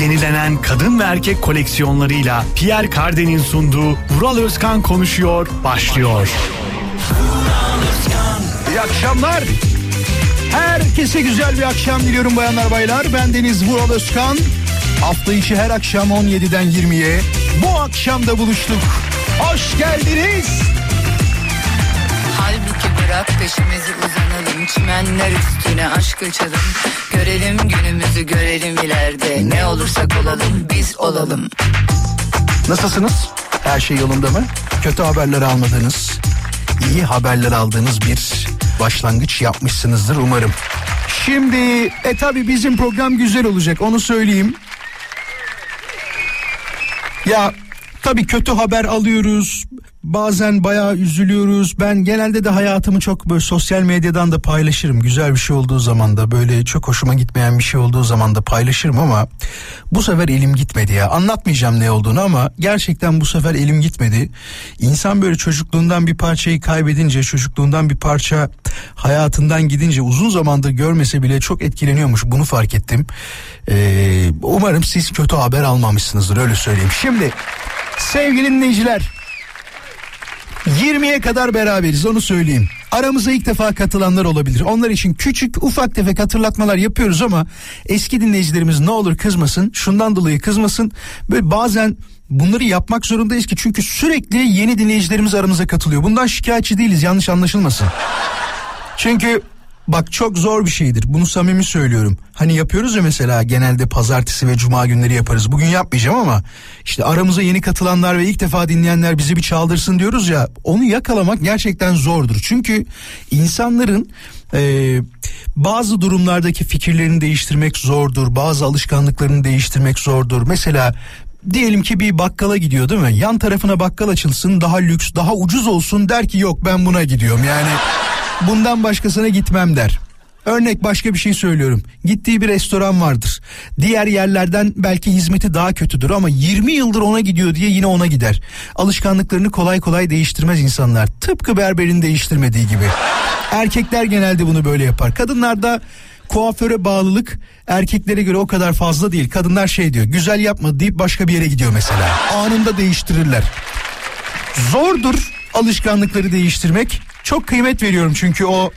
Yenilenen kadın ve erkek koleksiyonlarıyla Pierre Cardin'in sunduğu Vural Özkan konuşuyor başlıyor. İyi akşamlar. Herkese güzel bir akşam diliyorum bayanlar baylar. Ben Deniz Vural Özkan. Hafta içi her akşam 17'den 20'ye bu akşam da buluştuk. Hoş geldiniz. Halbuki bırak peşimizi uzanalım Çimenler üstüne aşk açalım Görelim günümüzü görelim ileride Ne olursak olalım biz olalım Nasılsınız? Her şey yolunda mı? Kötü haberler almadığınız, iyi haberler aldığınız bir başlangıç yapmışsınızdır umarım. Şimdi e tabi bizim program güzel olacak onu söyleyeyim. Ya tabii kötü haber alıyoruz. Bazen bayağı üzülüyoruz. Ben genelde de hayatımı çok böyle sosyal medyadan da paylaşırım. Güzel bir şey olduğu zaman da böyle çok hoşuma gitmeyen bir şey olduğu zaman da paylaşırım ama bu sefer elim gitmedi ya. Anlatmayacağım ne olduğunu ama gerçekten bu sefer elim gitmedi. İnsan böyle çocukluğundan bir parçayı kaybedince, çocukluğundan bir parça hayatından gidince uzun zamandır görmese bile çok etkileniyormuş. Bunu fark ettim. Ee, umarım siz kötü haber almamışsınızdır öyle söyleyeyim. Şimdi sevgili dinleyiciler 20'ye kadar beraberiz onu söyleyeyim. Aramıza ilk defa katılanlar olabilir. Onlar için küçük ufak tefek hatırlatmalar yapıyoruz ama eski dinleyicilerimiz ne olur kızmasın. Şundan dolayı kızmasın. Böyle bazen bunları yapmak zorundayız ki çünkü sürekli yeni dinleyicilerimiz aramıza katılıyor. Bundan şikayetçi değiliz yanlış anlaşılmasın. Çünkü Bak çok zor bir şeydir. Bunu samimi söylüyorum. Hani yapıyoruz ya mesela genelde pazartesi ve cuma günleri yaparız. Bugün yapmayacağım ama işte aramıza yeni katılanlar ve ilk defa dinleyenler bizi bir çaldırsın diyoruz ya. Onu yakalamak gerçekten zordur. Çünkü insanların e, bazı durumlardaki fikirlerini değiştirmek zordur. Bazı alışkanlıklarını değiştirmek zordur. Mesela diyelim ki bir bakkala gidiyor değil mi? Yan tarafına bakkal açılsın daha lüks daha ucuz olsun der ki yok ben buna gidiyorum yani bundan başkasına gitmem der. Örnek başka bir şey söylüyorum. Gittiği bir restoran vardır. Diğer yerlerden belki hizmeti daha kötüdür ama 20 yıldır ona gidiyor diye yine ona gider. Alışkanlıklarını kolay kolay değiştirmez insanlar. Tıpkı berberin değiştirmediği gibi. Erkekler genelde bunu böyle yapar. Kadınlarda kuaföre bağlılık erkeklere göre o kadar fazla değil. Kadınlar şey diyor güzel yapmadı deyip başka bir yere gidiyor mesela. Anında değiştirirler. Zordur alışkanlıkları değiştirmek. Çok kıymet veriyorum çünkü o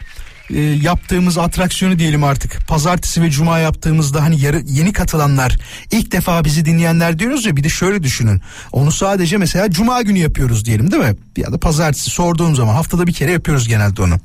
e, yaptığımız atraksiyonu diyelim artık. Pazartesi ve cuma yaptığımızda hani yarı, yeni katılanlar ilk defa bizi dinleyenler diyoruz ya bir de şöyle düşünün. Onu sadece mesela cuma günü yapıyoruz diyelim değil mi? Ya da pazartesi sorduğum zaman haftada bir kere yapıyoruz genelde onu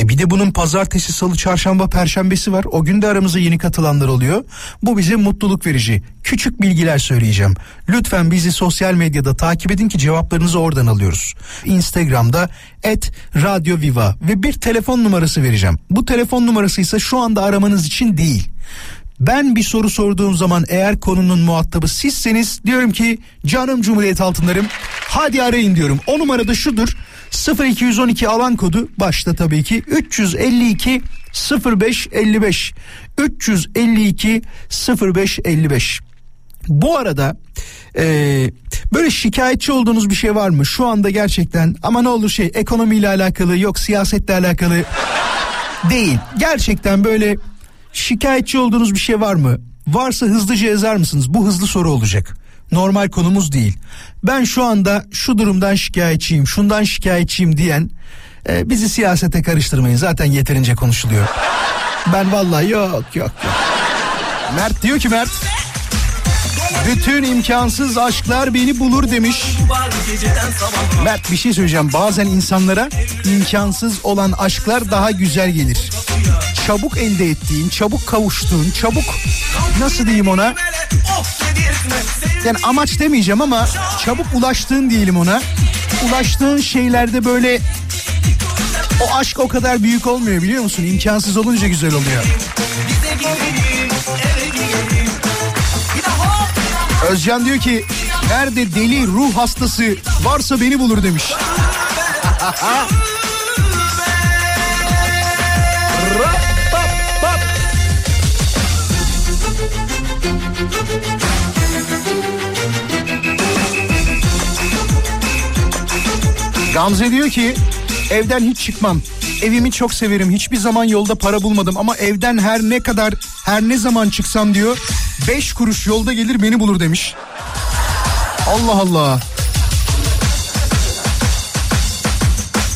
e bir de bunun pazartesi, salı, çarşamba, perşembesi var. O gün de aramıza yeni katılanlar oluyor. Bu bize mutluluk verici. Küçük bilgiler söyleyeceğim. Lütfen bizi sosyal medyada takip edin ki cevaplarınızı oradan alıyoruz. Instagram'da et Radyo Viva ve bir telefon numarası vereceğim. Bu telefon numarası ise şu anda aramanız için değil. Ben bir soru sorduğum zaman eğer konunun muhatabı sizseniz diyorum ki canım Cumhuriyet altınlarım hadi arayın diyorum. O numarada şudur 0212 alan kodu başta tabii ki 352 0555 352 0555 bu arada e, böyle şikayetçi olduğunuz bir şey var mı? Şu anda gerçekten ama ne olur şey ekonomiyle alakalı yok siyasetle alakalı değil. Gerçekten böyle şikayetçi olduğunuz bir şey var mı? Varsa hızlıca yazar mısınız? Bu hızlı soru olacak. Normal konumuz değil. Ben şu anda şu durumdan şikayetçiyim, şundan şikayetçiyim diyen e, bizi siyasete karıştırmayın. Zaten yeterince konuşuluyor. Ben vallahi yok yok yok. Mert diyor ki Mert bütün imkansız aşklar beni bulur demiş. Mert bir şey söyleyeceğim. Bazen insanlara imkansız olan aşklar daha güzel gelir. Çabuk elde ettiğin, çabuk kavuştuğun, çabuk nasıl diyeyim ona? Yani amaç demeyeceğim ama çabuk ulaştığın diyelim ona. Ulaştığın şeylerde böyle o aşk o kadar büyük olmuyor biliyor musun? İmkansız olunca güzel oluyor. Özcan diyor ki nerede deli ruh hastası varsa beni bulur demiş. Gamze diyor ki evden hiç çıkmam. Evimi çok severim. Hiçbir zaman yolda para bulmadım ama evden her ne kadar Her ne zaman çıksam diyor 5 kuruş yolda gelir beni bulur demiş. Allah Allah.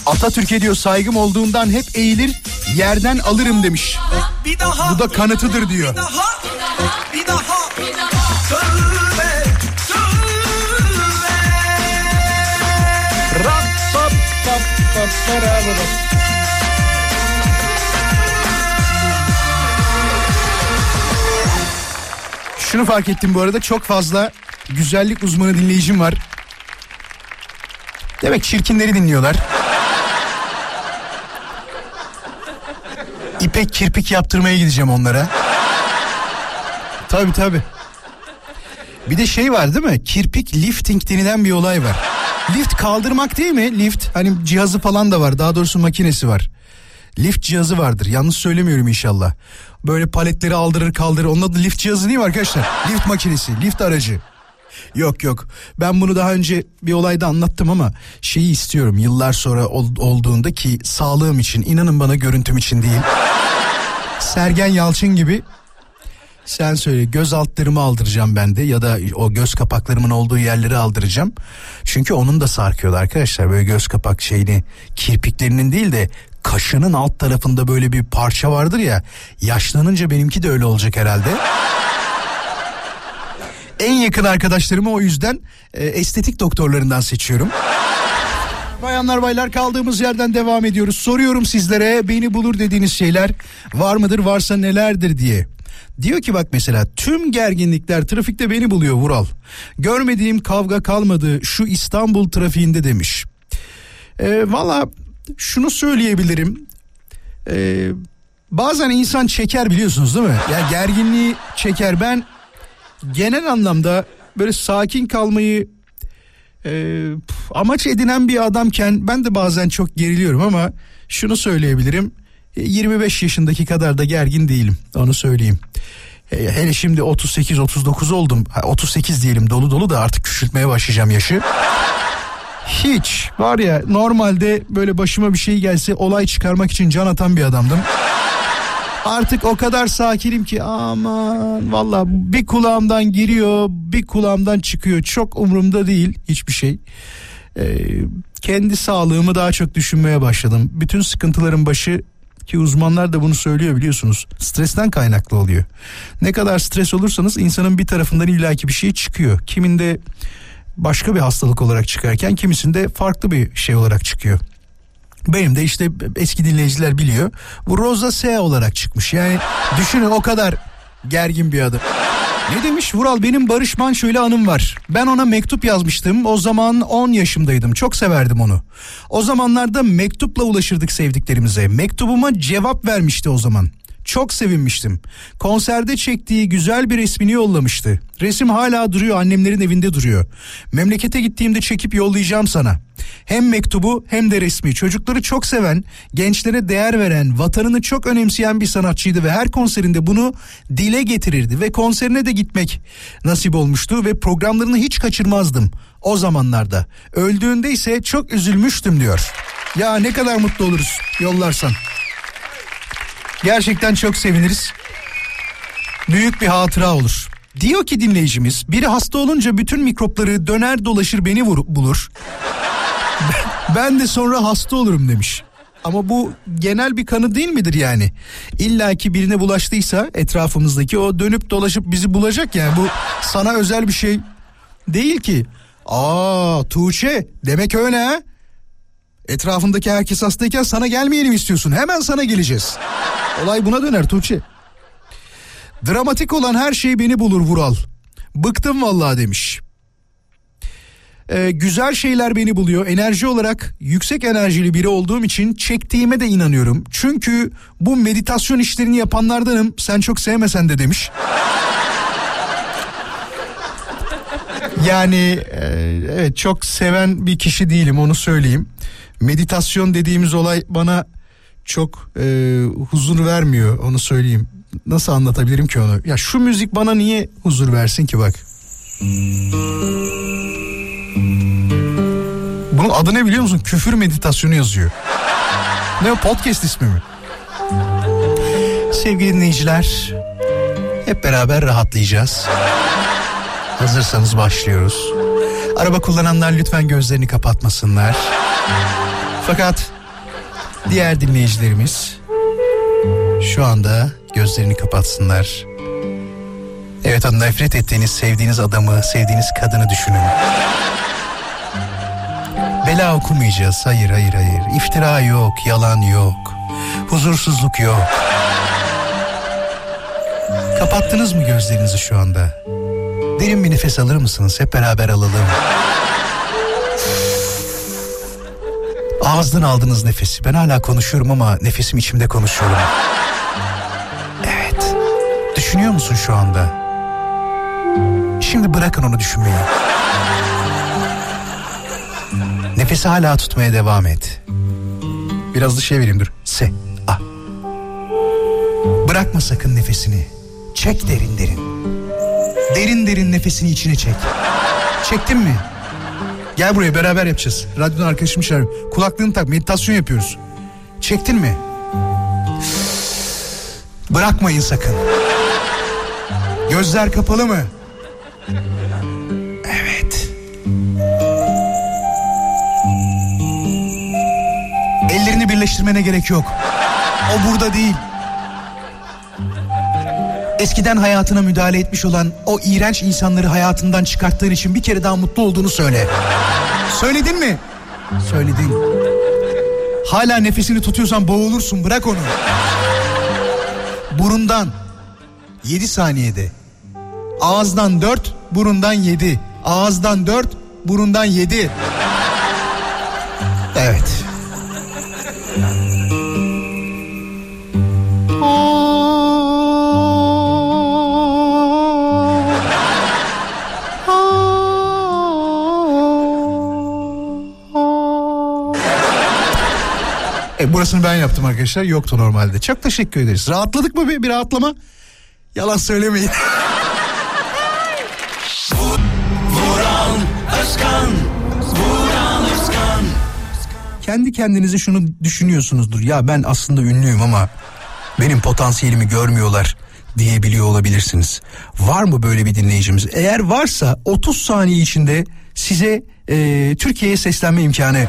Atatürk'e diyor saygım olduğundan hep eğilir yerden alırım demiş. Bir daha, Bu da kanıtıdır diyor. Bir daha, bir daha, bir daha. Söyle, söyle. Rap, pap, pap, pap, Şunu fark ettim bu arada çok fazla güzellik uzmanı dinleyicim var. Demek çirkinleri dinliyorlar. İpek kirpik yaptırmaya gideceğim onlara. Tabii tabii. Bir de şey var değil mi? Kirpik lifting denilen bir olay var. Lift kaldırmak değil mi? Lift hani cihazı falan da var. Daha doğrusu makinesi var. Lift cihazı vardır. Yanlış söylemiyorum inşallah. Böyle paletleri aldırır kaldırır. Onun adı lift cihazı değil mi arkadaşlar? Lift makinesi, lift aracı. Yok yok ben bunu daha önce bir olayda anlattım ama şeyi istiyorum yıllar sonra ol, olduğunda ki sağlığım için inanın bana görüntüm için değil. Sergen Yalçın gibi sen söyle göz altlarımı aldıracağım ben de ya da o göz kapaklarımın olduğu yerleri aldıracağım. Çünkü onun da sarkıyordu arkadaşlar böyle göz kapak şeyini kirpiklerinin değil de kaşının alt tarafında böyle bir parça vardır ya. Yaşlanınca benimki de öyle olacak herhalde. en yakın arkadaşlarımı o yüzden e, estetik doktorlarından seçiyorum. Bayanlar baylar kaldığımız yerden devam ediyoruz. Soruyorum sizlere beni bulur dediğiniz şeyler var mıdır varsa nelerdir diye. Diyor ki bak mesela tüm gerginlikler trafikte beni buluyor Vural. Görmediğim kavga kalmadı şu İstanbul trafiğinde demiş. E, Valla şunu söyleyebilirim. E, bazen insan çeker biliyorsunuz değil mi? Ya yani gerginliği çeker. Ben genel anlamda böyle sakin kalmayı e, amaç edinen bir adamken ben de bazen çok geriliyorum ama şunu söyleyebilirim. 25 yaşındaki kadar da gergin değilim onu söyleyeyim. E, hele şimdi 38-39 oldum. 38 diyelim dolu dolu da artık küçültmeye başlayacağım yaşı. Hiç var ya normalde böyle başıma bir şey gelse olay çıkarmak için can atan bir adamdım. Artık o kadar sakinim ki aman valla bir kulağımdan giriyor bir kulağımdan çıkıyor çok umurumda değil hiçbir şey. Ee, kendi sağlığımı daha çok düşünmeye başladım. Bütün sıkıntıların başı ki uzmanlar da bunu söylüyor biliyorsunuz. Stresten kaynaklı oluyor. Ne kadar stres olursanız insanın bir tarafından illaki bir şey çıkıyor. Kiminde başka bir hastalık olarak çıkarken kimisinde farklı bir şey olarak çıkıyor. Benim de işte eski dinleyiciler biliyor. Bu Rosa S olarak çıkmış. Yani düşünün o kadar gergin bir adım. Ne demiş Vural benim Barış Manço anım var. Ben ona mektup yazmıştım. O zaman 10 yaşımdaydım. Çok severdim onu. O zamanlarda mektupla ulaşırdık sevdiklerimize. Mektubuma cevap vermişti o zaman. Çok sevinmiştim. Konserde çektiği güzel bir resmini yollamıştı. Resim hala duruyor annemlerin evinde duruyor. Memlekete gittiğimde çekip yollayacağım sana. Hem mektubu hem de resmi çocukları çok seven, gençlere değer veren, vatanını çok önemseyen bir sanatçıydı ve her konserinde bunu dile getirirdi ve konserine de gitmek nasip olmuştu ve programlarını hiç kaçırmazdım o zamanlarda. Öldüğünde ise çok üzülmüştüm diyor. Ya ne kadar mutlu oluruz yollarsan. Gerçekten çok seviniriz. Büyük bir hatıra olur. Diyor ki dinleyicimiz biri hasta olunca bütün mikropları döner dolaşır beni vur, bulur. ben de sonra hasta olurum demiş. Ama bu genel bir kanı değil midir yani? İlla ki birine bulaştıysa etrafımızdaki o dönüp dolaşıp bizi bulacak yani. Bu sana özel bir şey değil ki. Aa Tuğçe demek öyle ha? Etrafındaki herkes hastayken sana gelmeyelim istiyorsun. Hemen sana geleceğiz. Olay buna döner Tuğçe. Dramatik olan her şey beni bulur Vural. Bıktım vallahi demiş. Ee, güzel şeyler beni buluyor. Enerji olarak yüksek enerjili biri olduğum için çektiğime de inanıyorum. Çünkü bu meditasyon işlerini yapanlardanım. Sen çok sevmesen de demiş. Yani e, evet çok seven bir kişi değilim onu söyleyeyim. Meditasyon dediğimiz olay bana çok e, huzur vermiyor onu söyleyeyim. Nasıl anlatabilirim ki onu? Ya şu müzik bana niye huzur versin ki bak. Bunun adı ne biliyor musun? Küfür meditasyonu yazıyor. ne podcast ismi mi? Sevgili dinleyiciler Hep beraber rahatlayacağız. Hazırsanız başlıyoruz. Araba kullananlar lütfen gözlerini kapatmasınlar. Fakat diğer dinleyicilerimiz şu anda gözlerini kapatsınlar. Evet o nefret ettiğiniz, sevdiğiniz adamı, sevdiğiniz kadını düşünün. Bela okumayacağız. Hayır, hayır, hayır. İftira yok, yalan yok. Huzursuzluk yok. Kapattınız mı gözlerinizi şu anda? Derin bir nefes alır mısınız? Hep beraber alalım. Ağızdan aldığınız nefesi. Ben hala konuşuyorum ama nefesim içimde konuşuyorum. Evet. Düşünüyor musun şu anda? Şimdi bırakın onu düşünmeyi. Nefesi hala tutmaya devam et. Biraz da şey vereyim dur. Se. Ah. Bırakma sakın nefesini. Çek derin derin. Derin derin nefesini içine çek. Çektin mi? Gel buraya beraber yapacağız. Radyodan arkadaşım çağırıyor. Kulaklığını tak meditasyon yapıyoruz. Çektin mi? Bırakmayın sakın. Gözler kapalı mı? Evet. Ellerini birleştirmene gerek yok. O burada değil. Eskiden hayatına müdahale etmiş olan o iğrenç insanları hayatından çıkarttığın için bir kere daha mutlu olduğunu söyle. Söyledin mi? Söyledin. Hala nefesini tutuyorsan boğulursun bırak onu. Burundan 7 saniyede. Ağızdan 4, burundan 7. Ağızdan 4, burundan 7. Evet. Burasını ben yaptım arkadaşlar. Yoktu normalde. Çok teşekkür ederiz. Rahatladık mı bir, bir rahatlama? Yalan söylemeyin. Vuran Özkan Vuran Özkan Kendi kendinize şunu düşünüyorsunuzdur. Ya ben aslında ünlüyüm ama benim potansiyelimi görmüyorlar diyebiliyor olabilirsiniz. Var mı böyle bir dinleyicimiz? Eğer varsa 30 saniye içinde size e, Türkiye'ye seslenme imkanı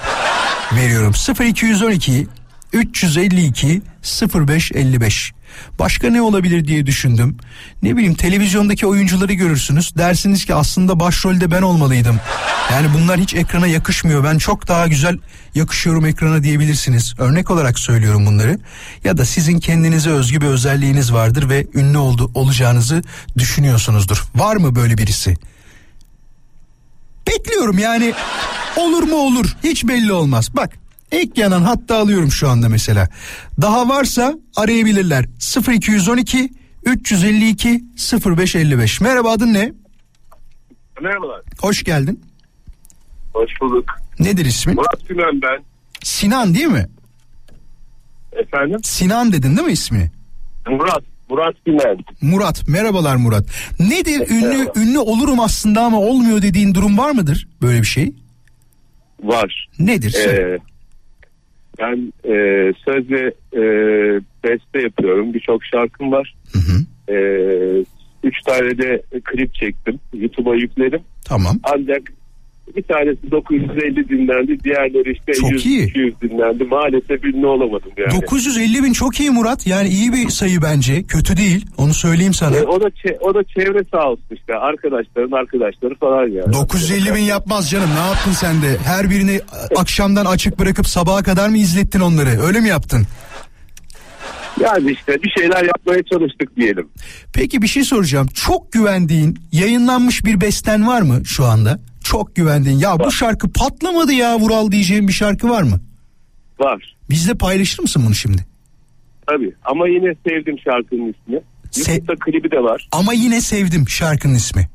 veriyorum. 0212 352 0555. Başka ne olabilir diye düşündüm. Ne bileyim televizyondaki oyuncuları görürsünüz. Dersiniz ki aslında başrolde ben olmalıydım. Yani bunlar hiç ekrana yakışmıyor. Ben çok daha güzel yakışıyorum ekrana diyebilirsiniz. Örnek olarak söylüyorum bunları. Ya da sizin kendinize özgü bir özelliğiniz vardır ve ünlü oldu, olacağınızı düşünüyorsunuzdur. Var mı böyle birisi? Bekliyorum yani olur mu olur hiç belli olmaz. Bak ek yanan hatta alıyorum şu anda mesela. Daha varsa arayabilirler 0212 352 0555. Merhaba adın ne? Merhabalar. Hoş geldin. Hoş bulduk. Nedir ismin? Murat Gümen ben. Sinan değil mi? Efendim? Sinan dedin değil mi ismini? Murat. Murat Gümen. Murat. Merhabalar Murat. Nedir ünlü Merhaba. ünlü olurum aslında ama olmuyor dediğin durum var mıdır? Böyle bir şey. Var. Nedir? Ee, ben e, söz ve e, beste yapıyorum. Birçok şarkım var. Hı hı. E, üç tane de klip çektim. YouTube'a yükledim. Tamam. Ancak bir tanesi 950 dinlendi. Diğerleri işte Çok 100, iyi. 200 dinlendi. Maalesef ünlü olamadım yani. 950 bin çok iyi Murat. Yani iyi bir sayı bence. Kötü değil. Onu söyleyeyim sana. E, o da o da çevre sağ olsun işte. Arkadaşların arkadaşları falan yani. 950 bin yapmaz canım ne yaptın sen de her birini akşamdan açık bırakıp sabaha kadar mı izlettin onları öyle mi yaptın? Yani işte bir şeyler yapmaya çalıştık diyelim. Peki bir şey soracağım çok güvendiğin yayınlanmış bir besten var mı şu anda? Çok güvendiğin ya bu şarkı patlamadı ya Vural diyeceğin bir şarkı var mı? Var. Bizle paylaşır mısın bunu şimdi? Tabii ama yine sevdim şarkının ismini. Se- YouTube'da klibi de var. Ama yine sevdim şarkının ismi.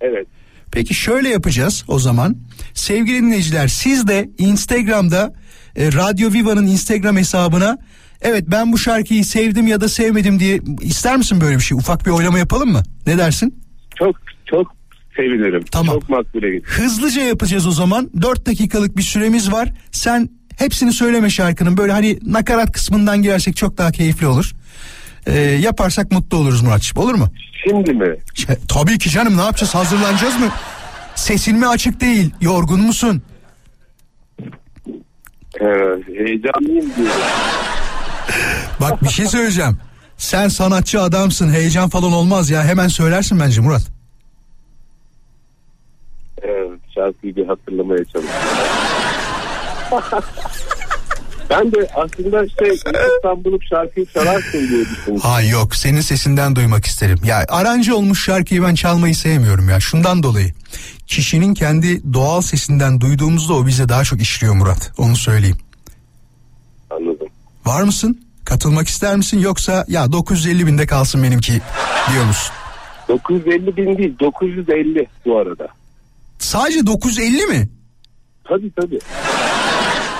Evet. Peki şöyle yapacağız o zaman. Sevgili dinleyiciler siz de Instagram'da e, Radyo Viva'nın Instagram hesabına evet ben bu şarkıyı sevdim ya da sevmedim diye ister misin böyle bir şey? Ufak bir oylama yapalım mı? Ne dersin? Çok çok sevinirim. Tamam. Çok makbule gitti. Hızlıca yapacağız o zaman. 4 dakikalık bir süremiz var. Sen hepsini söyleme şarkının böyle hani nakarat kısmından girersek çok daha keyifli olur. Ee, yaparsak mutlu oluruz Muratçım olur mu? Şimdi mi? Şey, tabii ki canım ne yapacağız hazırlanacağız mı? Sesin mi açık değil yorgun musun? Ee, heyecanlıyım diyorum. Bak bir şey söyleyeceğim. Sen sanatçı adamsın heyecan falan olmaz ya hemen söylersin bence Murat. Ee, şarkıyı bir hatırlamaya çalışıyorum. ben de aslında şey sen bulup şarkıyı çalarsın diye düşündüm. Ha yok senin sesinden duymak isterim. Ya arancı olmuş şarkıyı ben çalmayı sevmiyorum ya şundan dolayı. Kişinin kendi doğal sesinden duyduğumuzda o bize daha çok işliyor Murat onu söyleyeyim. Anladım. Var mısın? Katılmak ister misin yoksa ya 950 binde kalsın benimki diyor musun? 950 bin değil 950 bu arada. Sadece 950 mi? Tabii tabii.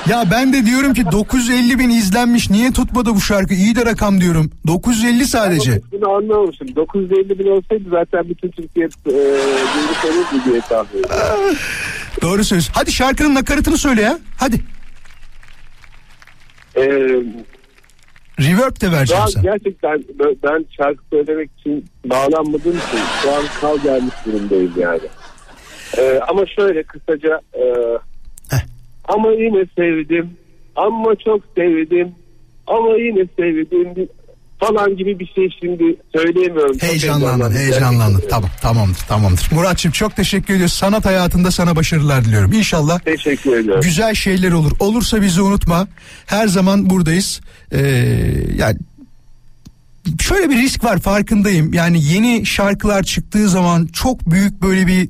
Ya ben de diyorum ki 950 bin izlenmiş niye tutmadı bu şarkı iyi de rakam diyorum 950 sadece. Bunu anlamamışım. 950 bin olsaydı zaten bütün Türkiye e, duymuş olurdu diye tahmin ediyorum. Doğru söylüyorsun. Hadi şarkının nakaratını söyle ya hadi. Ee, Reverb de vereceğim an sana. gerçekten ben- ben şarkı söylemek için bağlanmadığım için şu an kal gelmiş durumdayım yani. Ee, ama şöyle kısaca e, Heh. ama yine sevdim ama çok sevdim ama yine sevdim falan gibi bir şey şimdi söyleyemiyorum. Heyecanlandın, heyecanlandın. Tamam, tamamdır, tamamdır. Muratçım çok teşekkür ediyoruz. Sanat hayatında sana başarılar diliyorum. İnşallah Teşekkür ediyorum. güzel şeyler olur. Olursa bizi unutma. Her zaman buradayız. Ee, yani şöyle bir risk var farkındayım. Yani yeni şarkılar çıktığı zaman çok büyük böyle bir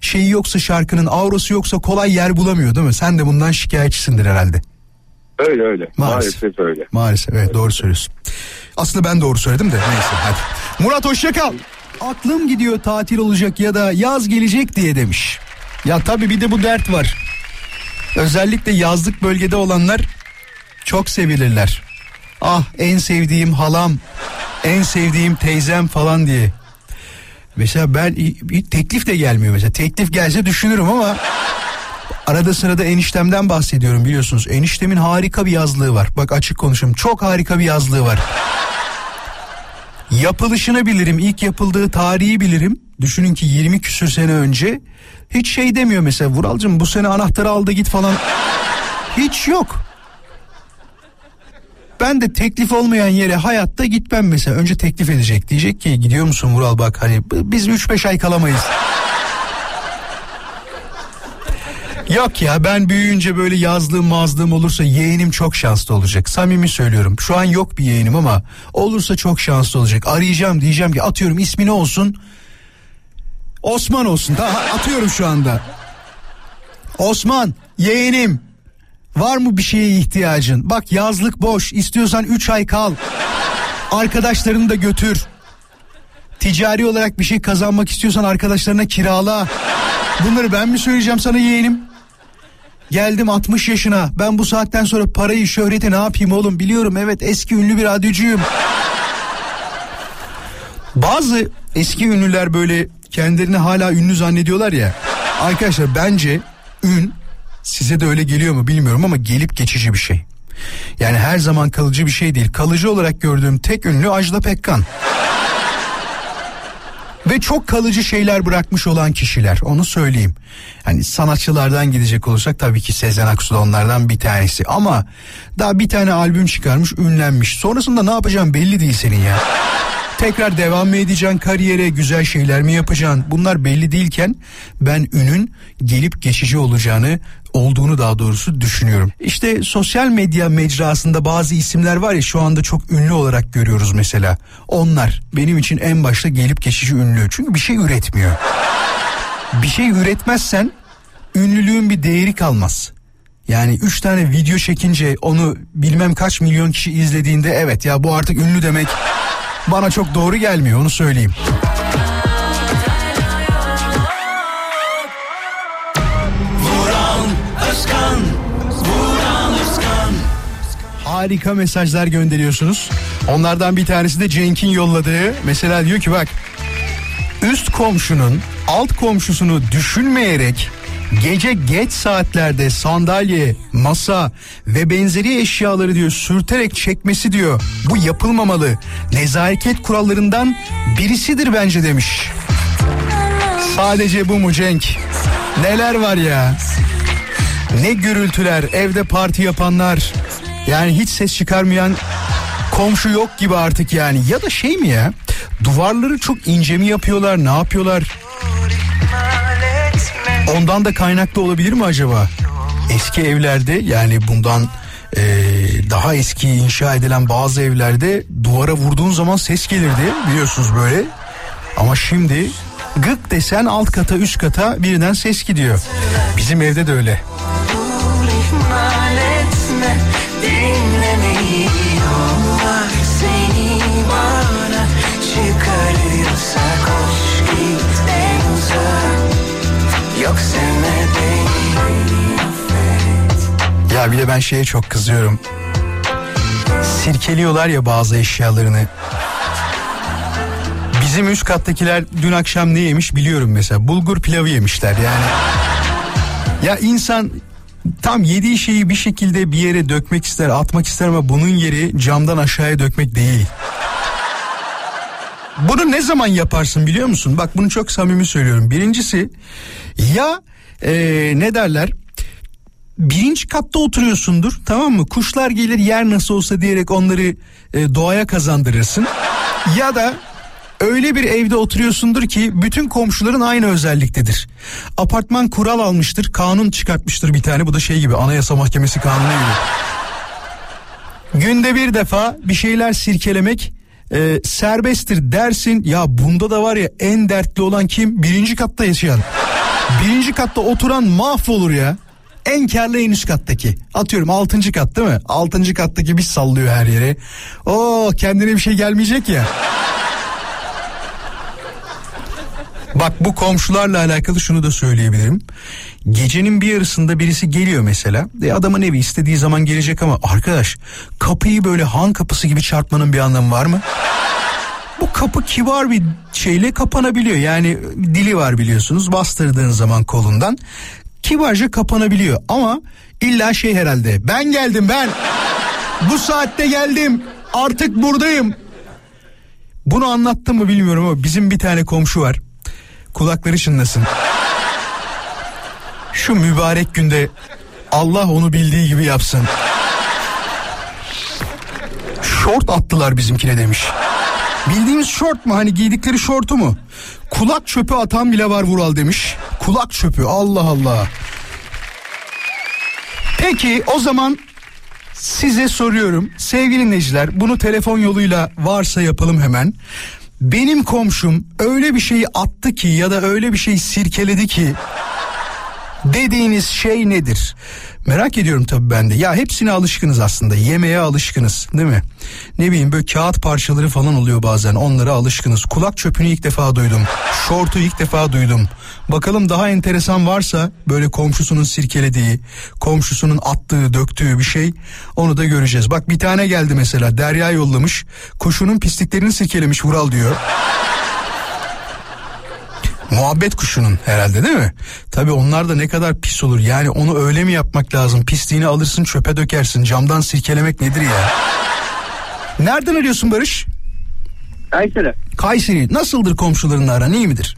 şeyi yoksa şarkının aurası yoksa kolay yer bulamıyor değil mi? Sen de bundan şikayetçisindir herhalde. Öyle öyle. Maalesef. Maalesef öyle. Maalesef evet doğru söylüyorsun. Aslında ben doğru söyledim de neyse hadi. Murat hoşçakal. Aklım gidiyor tatil olacak ya da yaz gelecek diye demiş. Ya tabii bir de bu dert var. Özellikle yazlık bölgede olanlar çok sevilirler. Ah en sevdiğim halam, en sevdiğim teyzem falan diye. Mesela ben bir teklif de gelmiyor mesela. Teklif gelse düşünürüm ama Arada sırada eniştemden bahsediyorum biliyorsunuz. Eniştemin harika bir yazlığı var. Bak açık konuşayım. Çok harika bir yazlığı var. Yapılışını bilirim. ilk yapıldığı tarihi bilirim. Düşünün ki 20 küsür sene önce. Hiç şey demiyor mesela. Vuralcığım bu sene anahtarı aldı git falan. Hiç yok. Ben de teklif olmayan yere hayatta gitmem mesela. Önce teklif edecek. Diyecek ki gidiyor musun Vural bak hani biz 3-5 ay kalamayız. Yok ya ben büyüyünce böyle yazlığım mazlığım olursa yeğenim çok şanslı olacak. Samimi söylüyorum. Şu an yok bir yeğenim ama olursa çok şanslı olacak. Arayacağım diyeceğim ki atıyorum ismi ne olsun? Osman olsun. Daha atıyorum şu anda. Osman yeğenim var mı bir şeye ihtiyacın? Bak yazlık boş istiyorsan 3 ay kal. Arkadaşlarını da götür. Ticari olarak bir şey kazanmak istiyorsan arkadaşlarına kirala. Bunları ben mi söyleyeceğim sana yeğenim? Geldim 60 yaşına. Ben bu saatten sonra parayı, şöhreti ne yapayım oğlum? Biliyorum evet eski ünlü bir radyocuyum. Bazı eski ünlüler böyle kendilerini hala ünlü zannediyorlar ya. Arkadaşlar bence ün size de öyle geliyor mu bilmiyorum ama gelip geçici bir şey. Yani her zaman kalıcı bir şey değil. Kalıcı olarak gördüğüm tek ünlü Ajda Pekkan ve çok kalıcı şeyler bırakmış olan kişiler onu söyleyeyim. Hani sanatçılardan gidecek olursak tabii ki Sezen Aksu da onlardan bir tanesi ama daha bir tane albüm çıkarmış ünlenmiş. Sonrasında ne yapacağım belli değil senin ya. Tekrar devam mı edeceksin kariyere güzel şeyler mi yapacaksın bunlar belli değilken ben ünün gelip geçici olacağını olduğunu daha doğrusu düşünüyorum. İşte sosyal medya mecrasında bazı isimler var ya şu anda çok ünlü olarak görüyoruz mesela. Onlar benim için en başta gelip geçici ünlü. Çünkü bir şey üretmiyor. Bir şey üretmezsen ünlülüğün bir değeri kalmaz. Yani üç tane video çekince onu bilmem kaç milyon kişi izlediğinde evet ya bu artık ünlü demek bana çok doğru gelmiyor onu söyleyeyim. Harika mesajlar gönderiyorsunuz. Onlardan bir tanesi de Cenk'in yolladığı. Mesela diyor ki bak üst komşunun alt komşusunu düşünmeyerek Gece geç saatlerde sandalye, masa ve benzeri eşyaları diyor sürterek çekmesi diyor. Bu yapılmamalı. Nezaket kurallarından birisidir bence demiş. Sadece bu mu Cenk? Neler var ya? Ne gürültüler, evde parti yapanlar. Yani hiç ses çıkarmayan komşu yok gibi artık yani. Ya da şey mi ya? Duvarları çok ince mi yapıyorlar, ne yapıyorlar? Ondan da kaynaklı olabilir mi acaba? Eski evlerde yani bundan e, daha eski inşa edilen bazı evlerde duvara vurduğun zaman ses gelirdi biliyorsunuz böyle. Ama şimdi gık desen alt kata üst kata birden ses gidiyor. Bizim evde de öyle. etme yok sevme beni Ya bir de ben şeye çok kızıyorum. Sirkeliyorlar ya bazı eşyalarını. Bizim üst kattakiler dün akşam ne yemiş biliyorum mesela. Bulgur pilavı yemişler yani. Ya insan tam yediği şeyi bir şekilde bir yere dökmek ister, atmak ister ama bunun yeri camdan aşağıya dökmek değil. Bunu ne zaman yaparsın biliyor musun? Bak bunu çok samimi söylüyorum. Birincisi ya eee, ne derler? birinci katta oturuyorsundur tamam mı? Kuşlar gelir yer nasıl olsa diyerek onları e, doğaya kazandırırsın. Ya da öyle bir evde oturuyorsundur ki bütün komşuların aynı özelliktedir. Apartman kural almıştır, kanun çıkartmıştır bir tane. Bu da şey gibi Anayasa Mahkemesi kanunu gibi. Günde bir defa bir şeyler sirkelemek e, serbesttir dersin. Ya bunda da var ya en dertli olan kim? Birinci katta yaşayan. Birinci katta oturan mahvolur ya. En karlı en üst kattaki. Atıyorum altıncı kat değil mi? Altıncı kattaki bir sallıyor her yere. Oo kendine bir şey gelmeyecek ya. Bak bu komşularla alakalı şunu da söyleyebilirim. Gecenin bir yarısında birisi geliyor mesela. E adamın evi istediği zaman gelecek ama arkadaş kapıyı böyle han kapısı gibi çarpmanın bir anlamı var mı? Bu kapı kibar bir şeyle kapanabiliyor. Yani dili var biliyorsunuz. Bastırdığın zaman kolundan kibarca kapanabiliyor. Ama illa şey herhalde. Ben geldim ben. Bu saatte geldim. Artık buradayım. Bunu anlattım mı bilmiyorum ama bizim bir tane komşu var. Kulakları çınlasın. Şu mübarek günde Allah onu bildiği gibi yapsın. Şort attılar bizimkine demiş. Bildiğimiz şort mu hani giydikleri şortu mu? Kulak çöpü atan bile var Vural demiş. Kulak çöpü Allah Allah. Peki o zaman size soruyorum sevgili dinleyiciler bunu telefon yoluyla varsa yapalım hemen. Benim komşum öyle bir şeyi attı ki ya da öyle bir şey sirkeledi ki dediğiniz şey nedir? Merak ediyorum tabii ben de. Ya hepsine alışkınız aslında. Yemeğe alışkınız değil mi? Ne bileyim böyle kağıt parçaları falan oluyor bazen. Onlara alışkınız. Kulak çöpünü ilk defa duydum. Şortu ilk defa duydum. Bakalım daha enteresan varsa böyle komşusunun sirkelediği, komşusunun attığı, döktüğü bir şey onu da göreceğiz. Bak bir tane geldi mesela. Derya yollamış. Kuşunun pisliklerini sirkelemiş Vural diyor. Muhabbet kuşunun herhalde değil mi? Tabi onlar da ne kadar pis olur. Yani onu öyle mi yapmak lazım? Pisliğini alırsın çöpe dökersin. Camdan sirkelemek nedir ya? Nereden arıyorsun Barış? Kayseri. Kayseri. Nasıldır komşularınla aran iyi midir?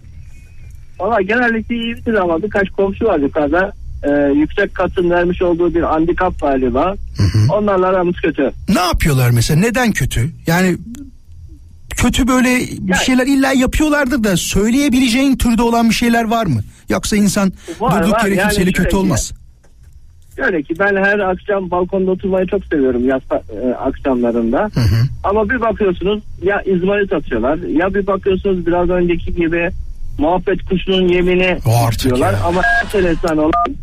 Valla genellikle iyi bir ama birkaç komşu var yukarıda. Ee, yüksek katın vermiş olduğu bir handikap galiba. Onlarla aramız kötü. Ne yapıyorlar mesela? Neden kötü? Yani kötü böyle bir şeyler illa yapıyorlardır da söyleyebileceğin türde olan bir şeyler var mı? Yoksa insan Var, durduk var. yere Yani kimseyle kötü sürekli. olmaz. Şöyle ki ben her akşam balkonda oturmayı çok seviyorum yaz e, akşamlarında. Ama bir bakıyorsunuz ya izmarit atıyorlar ya bir bakıyorsunuz biraz önceki gibi muhabbet kuşunun yemini atıyorlar. ya. Ama enteresan olan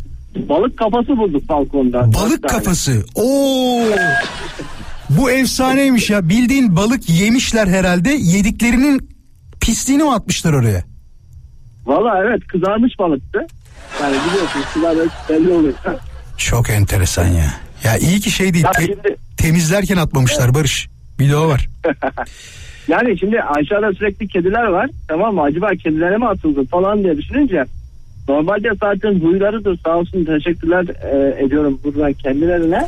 balık kafası bulduk balkonda. Balık kafası. Oo. Bu efsaneymiş ya. Bildiğin balık yemişler herhalde. Yediklerinin pisliğini mi atmışlar oraya? Valla evet kızarmış balıktı. Yani biliyorsunuz kızarmış belli oluyor. Çok enteresan ya. Ya iyi ki şey değil. Ya te- şimdi- temizlerken atmamışlar Barış. Bir de o var. Yani şimdi aşağıda sürekli kediler var. Tamam mı? Acaba kedilere mi atıldı falan diye düşününce Normalde zaten huylarıdır sağ olsun teşekkürler e, ediyorum buradan kendilerine.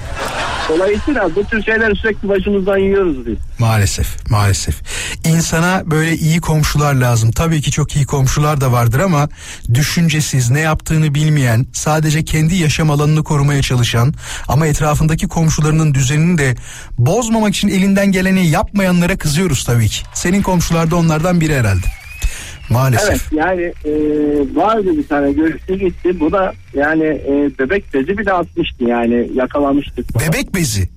Dolayısıyla bu tür şeyler sürekli başımızdan yiyoruz biz. Maalesef, maalesef. İnsana böyle iyi komşular lazım. Tabii ki çok iyi komşular da vardır ama düşüncesiz, ne yaptığını bilmeyen, sadece kendi yaşam alanını korumaya çalışan ama etrafındaki komşularının düzenini de bozmamak için elinden geleni yapmayanlara kızıyoruz tabii ki. Senin komşular da onlardan biri herhalde. Maalesef. Evet yani e, vardı bir tane görüşte gitti. Bu da yani e, bebek bezi bile atmıştı yani yakalamıştık. Bebek bezi.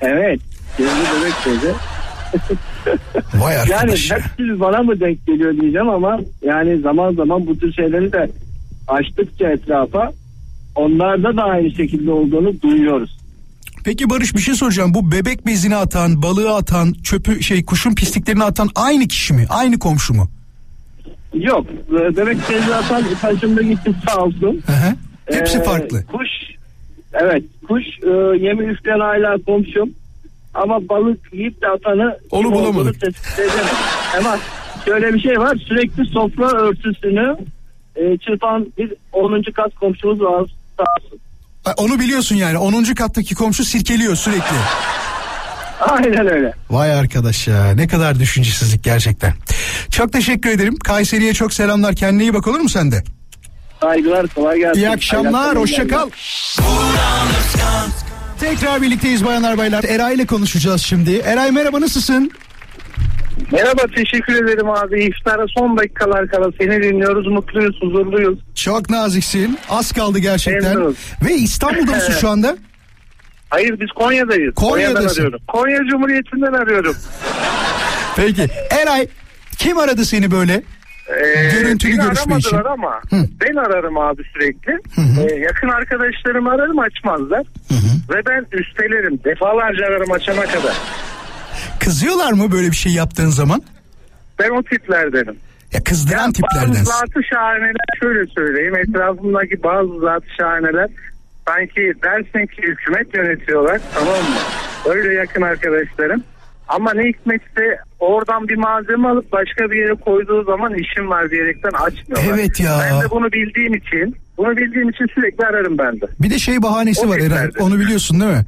Evet. Kendi bebek bezi. Vay Yani arkadaş ya. hepsi bana mı denk geliyor diyeceğim ama yani zaman zaman bu tür şeyleri de açtıkça etrafa onlarda da aynı şekilde olduğunu duyuyoruz. Peki Barış bir şey soracağım. Bu bebek bezini atan, balığı atan, çöpü şey kuşun pisliklerini atan aynı kişi mi? Aynı komşu mu? Yok bebek bezi atan taşımda gitti sağ olsun. Hı hı. Hepsi Ee, farklı. Kuş evet kuş e, yemi üfleyen hala komşum ama balık yiyip de atanı Onu bulamadık. Ama şöyle bir şey var sürekli sofra örtüsünü e, çırpan bir 10. kat komşumuz var sağ olsun. Onu biliyorsun yani 10. kattaki komşu sirkeliyor sürekli. Aynen öyle. Vay arkadaş ya ne kadar düşüncesizlik gerçekten. Çok teşekkür ederim. Kayseri'ye çok selamlar. Kendine iyi bak olur mu sende? Saygılar kolay gelsin. İyi akşamlar. Hoşça kal. Tekrar birlikteyiz bayanlar baylar. Eray ile konuşacağız şimdi. Eray merhaba nasılsın? Merhaba teşekkür ederim abi. İftara son dakikalar kala seni dinliyoruz. Mutluyuz, huzurluyuz. Çok naziksin. Az kaldı gerçekten. Memnunum. Ve İstanbul'da mısın şu anda? Hayır biz Konya'dayız. Konya'dasın. Konya'dan arıyorum. Konya Cumhuriyeti'nden arıyorum. Peki. Eray kim aradı seni böyle? Ee, Görüntülü beni görüşme aramadılar için. ama ben ararım abi sürekli. Ee, yakın arkadaşlarımı ararım açmazlar. Ve ben üstelerim. Defalarca ararım açana kadar. Kızıyorlar mı böyle bir şey yaptığın zaman? Ben o tiplerdenim. Ya kızdıran Bazı tiplerden. zatı şahaneler şöyle söyleyeyim. Etrafımdaki bazı zatı şahaneler sanki dersin ki hükümet yönetiyorlar tamam mı? Öyle yakın arkadaşlarım. Ama ne hikmetse oradan bir malzeme alıp başka bir yere koyduğu zaman işim var diyerekten açmıyorlar. Evet ya. Ben de bunu bildiğim için bunu bildiğim için sürekli ararım ben de. Bir de şey bahanesi O var tiplerde. Onu biliyorsun değil mi?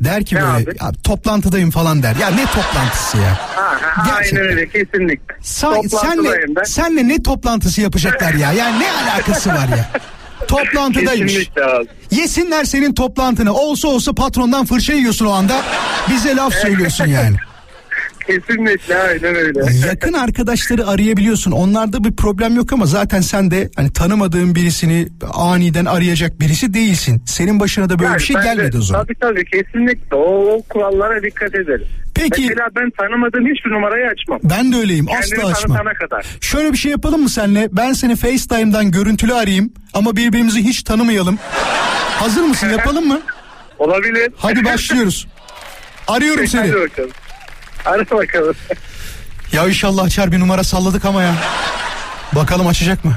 Der ki Ne böyle abi? ya, toplantıdayım falan der. Ya ne toplantısı ya? Ha, ha, Gerçekten. aynen öyle kesinlikle. Sa- senle, ben. senle ne toplantısı yapacaklar ya? Yani ne alakası var ya? Toplantıdaymış. Kesinlikle abi. Yesinler senin toplantını. Olsa olsa patrondan fırça yiyorsun o anda. Bize laf söylüyorsun yani. Kesinlikle aynen öyle. Yakın arkadaşları arayabiliyorsun. Onlarda bir problem yok ama zaten sen de hani tanımadığın birisini aniden arayacak birisi değilsin. Senin başına da böyle Yani bir şey ben de- gelmedi o zaman. Tabii tabii kesinlikle o, o kurallara dikkat ederim. Peki. Mesela ben tanımadığım hiçbir numarayı açmam. Ben de öyleyim. Kendimi Asla açmam. kadar. Şöyle bir şey yapalım mı senle? Ben seni FaceTime'dan görüntülü arayayım ama birbirimizi hiç tanımayalım. Hazır mısın? Yapalım mı? Olabilir. Hadi başlıyoruz. Arıyorum Hadi seni. bakalım. Ara bakalım. Ya inşallah açar bir numara salladık ama ya. Bakalım açacak mı?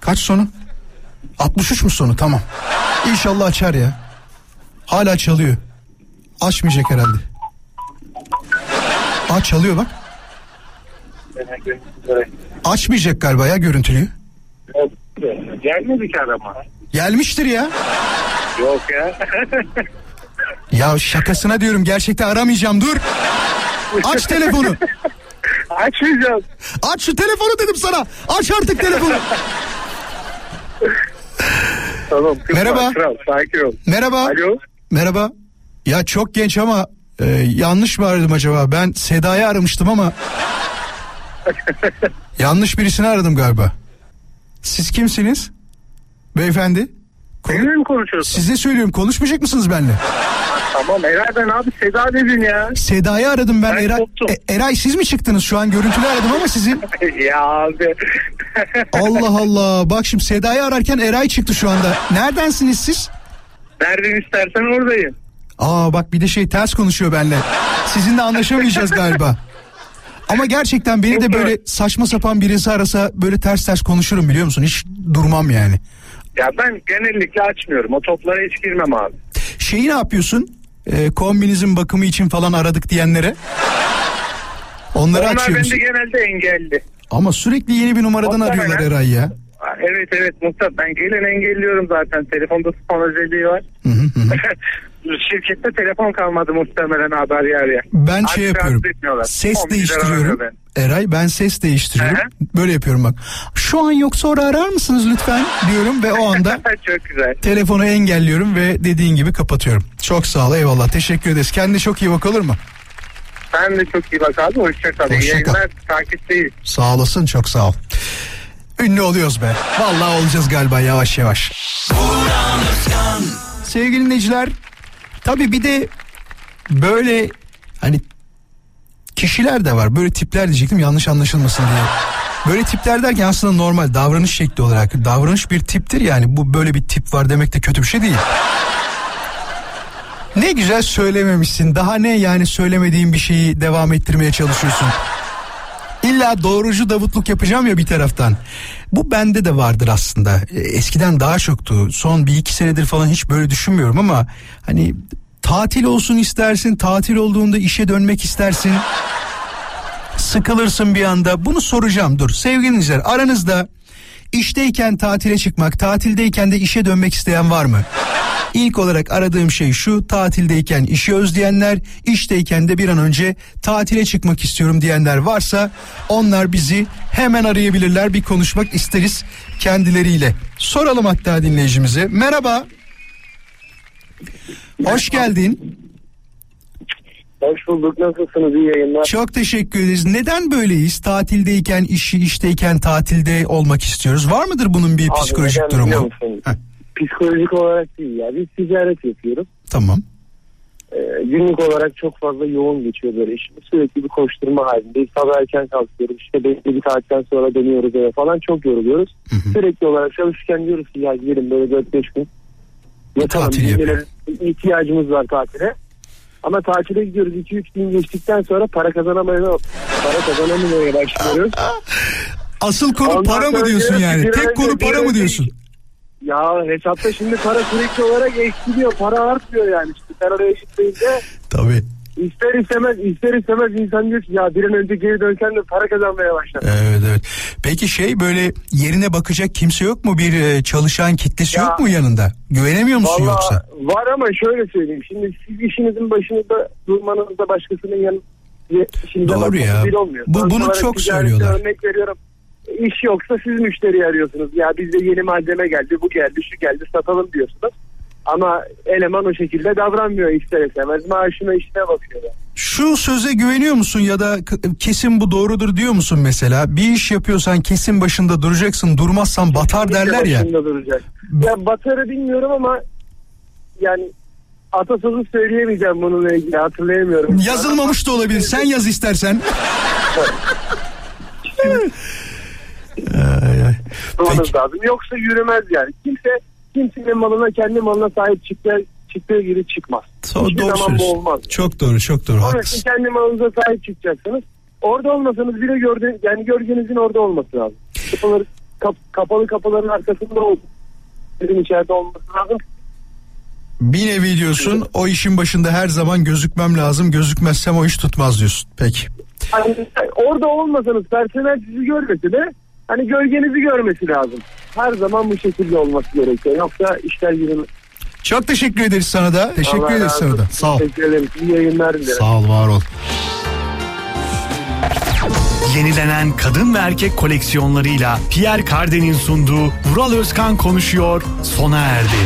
Kaç sonu? 63 mu sonu? Tamam. İnşallah açar ya. Hala çalıyor. Açmayacak herhalde. Aa çalıyor bak. Açmayacak galiba ya görüntülüyü. Gelmedi ki arama. Gelmiştir ya. Yok ya. Ya şakasına diyorum gerçekten aramayacağım dur. Aç telefonu. Açmayacağım. Aç şu telefonu dedim sana. Aç artık telefonu. Tamam. kızma, Merhaba. Kral, sakin ol. Merhaba. Alo. Merhaba. Ya çok genç ama e, yanlış mı aradım acaba? Ben Seda'yı aramıştım ama yanlış birisini aradım galiba. Siz kimsiniz? Beyefendi. Ko- Benimle mi konuşuyorsun? Size söylüyorum konuşmayacak mısınız benimle? Tamam Eray ben abi Seda dedin ya. Seda'yı aradım ben. Ben Eray, koptum. E- Eray siz mi çıktınız şu an? Görüntülü aradım ama sizin. ya abi. Allah Allah. Bak şimdi Seda'yı ararken Eray çıktı şu anda. Neredensiniz siz? Nereden istersen oradayım. Aa bak bir de şey ters konuşuyor benimle. Sizinle anlaşamayacağız galiba. Ama gerçekten beni de böyle saçma sapan birisi arasa böyle ters ters konuşurum biliyor musun? Hiç durmam yani. Ya ben genellikle açmıyorum. O toplara hiç girmem abi. Şeyi ne yapıyorsun? Ee, kombinizin bakımı için falan aradık diyenlere. Onları Onlar açıyor bende musun? genelde engelli. Ama sürekli yeni bir numaradan Muhtemelen. arıyorlar Eray ya. Evet evet Mustafa ben gelen engelliyorum zaten. Telefonda spam özelliği var. Hı hı hı. Şirkette telefon kalmadı muhtemelen haber yer ya. Ben Artık şey yapıyorum. Ses değiştiriyorum. Eray ben ses değiştiriyorum. Hı Böyle yapıyorum bak. Şu an yok sonra arar mısınız lütfen diyorum ve o anda. Çok güzel. telefonu engelliyorum ve dediğin gibi kapatıyorum. Çok sağ ol eyvallah teşekkür ederiz. Kendine çok iyi bak olur mu? Sen de çok iyi bak abi. Hoşça kal. İyi Hoşça yayınlar. Takipteyiz. Sağ olasın çok sağ ol. Ünlü oluyoruz be. Vallahi olacağız galiba yavaş yavaş. Sevgili dinleyiciler tabi bir de böyle hani kişiler de var. Böyle tipler diyecektim yanlış anlaşılmasın diye. Böyle tipler derken aslında normal davranış şekli olarak davranış bir tiptir yani bu böyle bir tip var demek de kötü bir şey değil. Ne güzel söylememişsin. Daha ne yani söylemediğin bir şeyi devam ettirmeye çalışıyorsun. İlla doğrucu davutluk yapacağım ya bir taraftan. Bu bende de vardır aslında. E, Eskiden daha çoktu. Son bir iki senedir falan hiç böyle düşünmüyorum ama hani tatil olsun istersin. Tatil olduğunda işe dönmek istersin. Sıkılırsın bir anda. Bunu soracağım dur. Sevgili aranızda işteyken tatile çıkmak, tatildeyken de işe dönmek isteyen var mı? İlk olarak aradığım şey şu tatildeyken işi özleyenler işteyken de bir an önce tatile çıkmak istiyorum diyenler varsa onlar bizi hemen arayabilirler bir konuşmak isteriz kendileriyle. Soralım hatta dinleyicimize merhaba. Hoş geldin. Hoş bulduk. Nasılsınız? İyi yayınlar. Çok teşekkür ederiz. Neden böyleyiz? Tatildeyken, işi işteyken tatilde olmak istiyoruz. Var mıdır bunun bir Abi psikolojik durumu? Psikolojik olarak değil ya. Biz ticaret yapıyoruz. tamam. Ee, günlük olarak çok fazla yoğun geçiyor böyle işimiz. Sürekli bir koşturma halindeyiz. Sabah erken kalkıyoruz. İşte belli bir saatten sonra dönüyoruz eve falan. Çok yoruluyoruz. Hı hı. Sürekli olarak çalışırken diyoruz ki ya gidelim böyle 4-5 gün. Yatalım. İhtiyacımız var tatile. Ama tatile gidiyoruz 2-3 gün geçtikten sonra para kazanamaya para kazanamamaya başlıyoruz. Asıl konu Ondan para mı diyorsun yani? bir Tek konu bir para mı diyorsun? Ya hesapta şimdi para sürekli olarak eksiliyor. Para artmıyor yani. İşte sen oraya gittiğinde Tabii. ister istemez ister istemez insan diyor ki ya bir an önce geri dönsen de para kazanmaya başlar. Evet evet. Peki şey böyle yerine bakacak kimse yok mu? Bir e, çalışan kitlesi Ya- yok mu yanında? Güvenemiyor musun Vallahi yoksa? var ama şöyle söyleyeyim. Şimdi siz işinizin başında durmanızda başkasının yanında Doğru ya. olmuyor. Bu- bunu çok söylüyorlar. Örnek veriyorum. İş yoksa siz müşteri arıyorsunuz. Ya bizde yeni malzeme geldi, bu geldi, şu geldi satalım diyorsunuz. Ama eleman o şekilde davranmıyor ister istemez. Maaşına işine bakıyor. Şu söze güveniyor musun ya da kesin bu doğrudur diyor musun mesela? Bir iş yapıyorsan kesin başında duracaksın. Durmazsan batar derler ya. Başında duracak. Ya batarı bilmiyorum ama yani atasözü söyleyemeyeceğim bununla ilgili hatırlayamıyorum. Yazılmamış da olabilir. Sen yaz istersen. Peki. lazım. Yoksa yürümez yani. Kimse kimsenin malına kendi malına sahip çıktığı, çıktığı gibi çıkmaz. Doğru, Hiçbir zaman bu olmaz. Çok doğru çok doğru Onun için kendi malınıza sahip çıkacaksınız. Orada olmasanız bile gördüğün, yani gölgenizin orada olması lazım. Kapıları, kap- kapalı kapıların arkasında olsun. Sizin içeride olması lazım. Bir nevi diyorsun o işin başında her zaman gözükmem lazım. Gözükmezsem o iş tutmaz diyorsun. Peki. Hani orada olmasanız personel sizi görmesi de hani gölgenizi görmesi lazım. Her zaman bu şekilde olması gerekiyor. Yoksa işler yürümez. Çok teşekkür ederiz sana da. Teşekkür Allah ederiz sana da. Sağ ol. Teşekkür ederim. İyi yayınlar dilerim. Sağ ol var ol. Yenilenen kadın ve erkek koleksiyonlarıyla Pierre Cardin'in sunduğu Vural Özkan konuşuyor sona erdi.